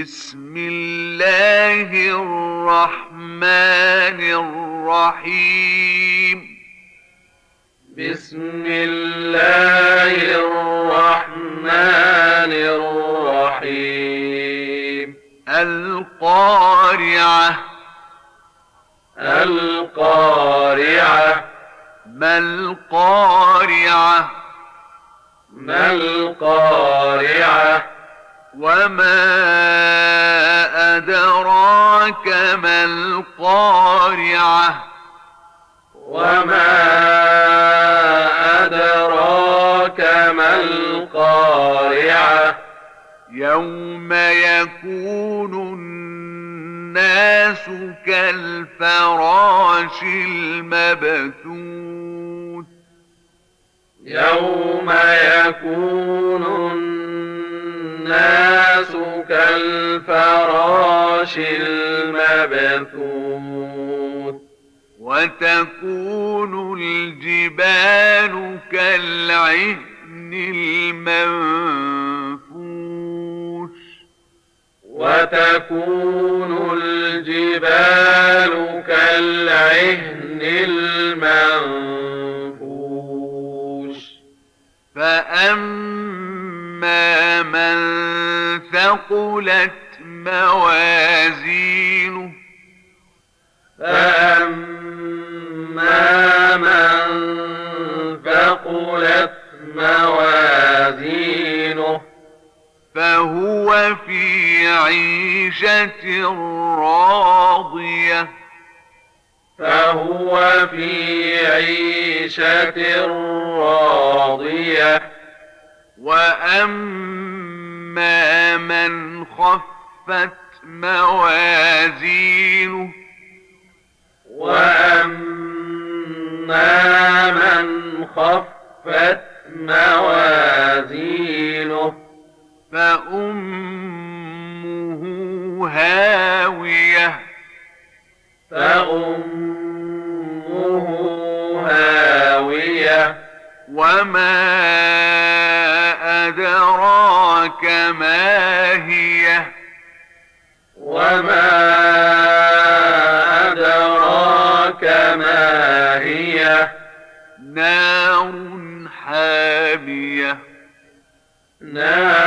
بسم الله الرحمن الرحيم. بسم الله الرحمن الرحيم. القارعة. القارعة. ما القارعة؟ ما القارعة؟ وما أدراك ما القارعة وما أدراك ما القارعة يوم يكون الناس كالفراش المبثوث يوم يكون الناس كالفراش المبثوث وتكون الجبال كالعهن المنفوش وتكون الجبال كالعهن المنفوش فأما من ثقلت موازينه فأما من ثقلت موازينه فهو في عيشة راضية فهو في عيشة راضية وأما من خفت موازينه وأما من خفت موازينه فأمه هاوية فأمه هاوية وما أدراك ما هي؟ وما أدراك ما هي؟ نار حامية. نار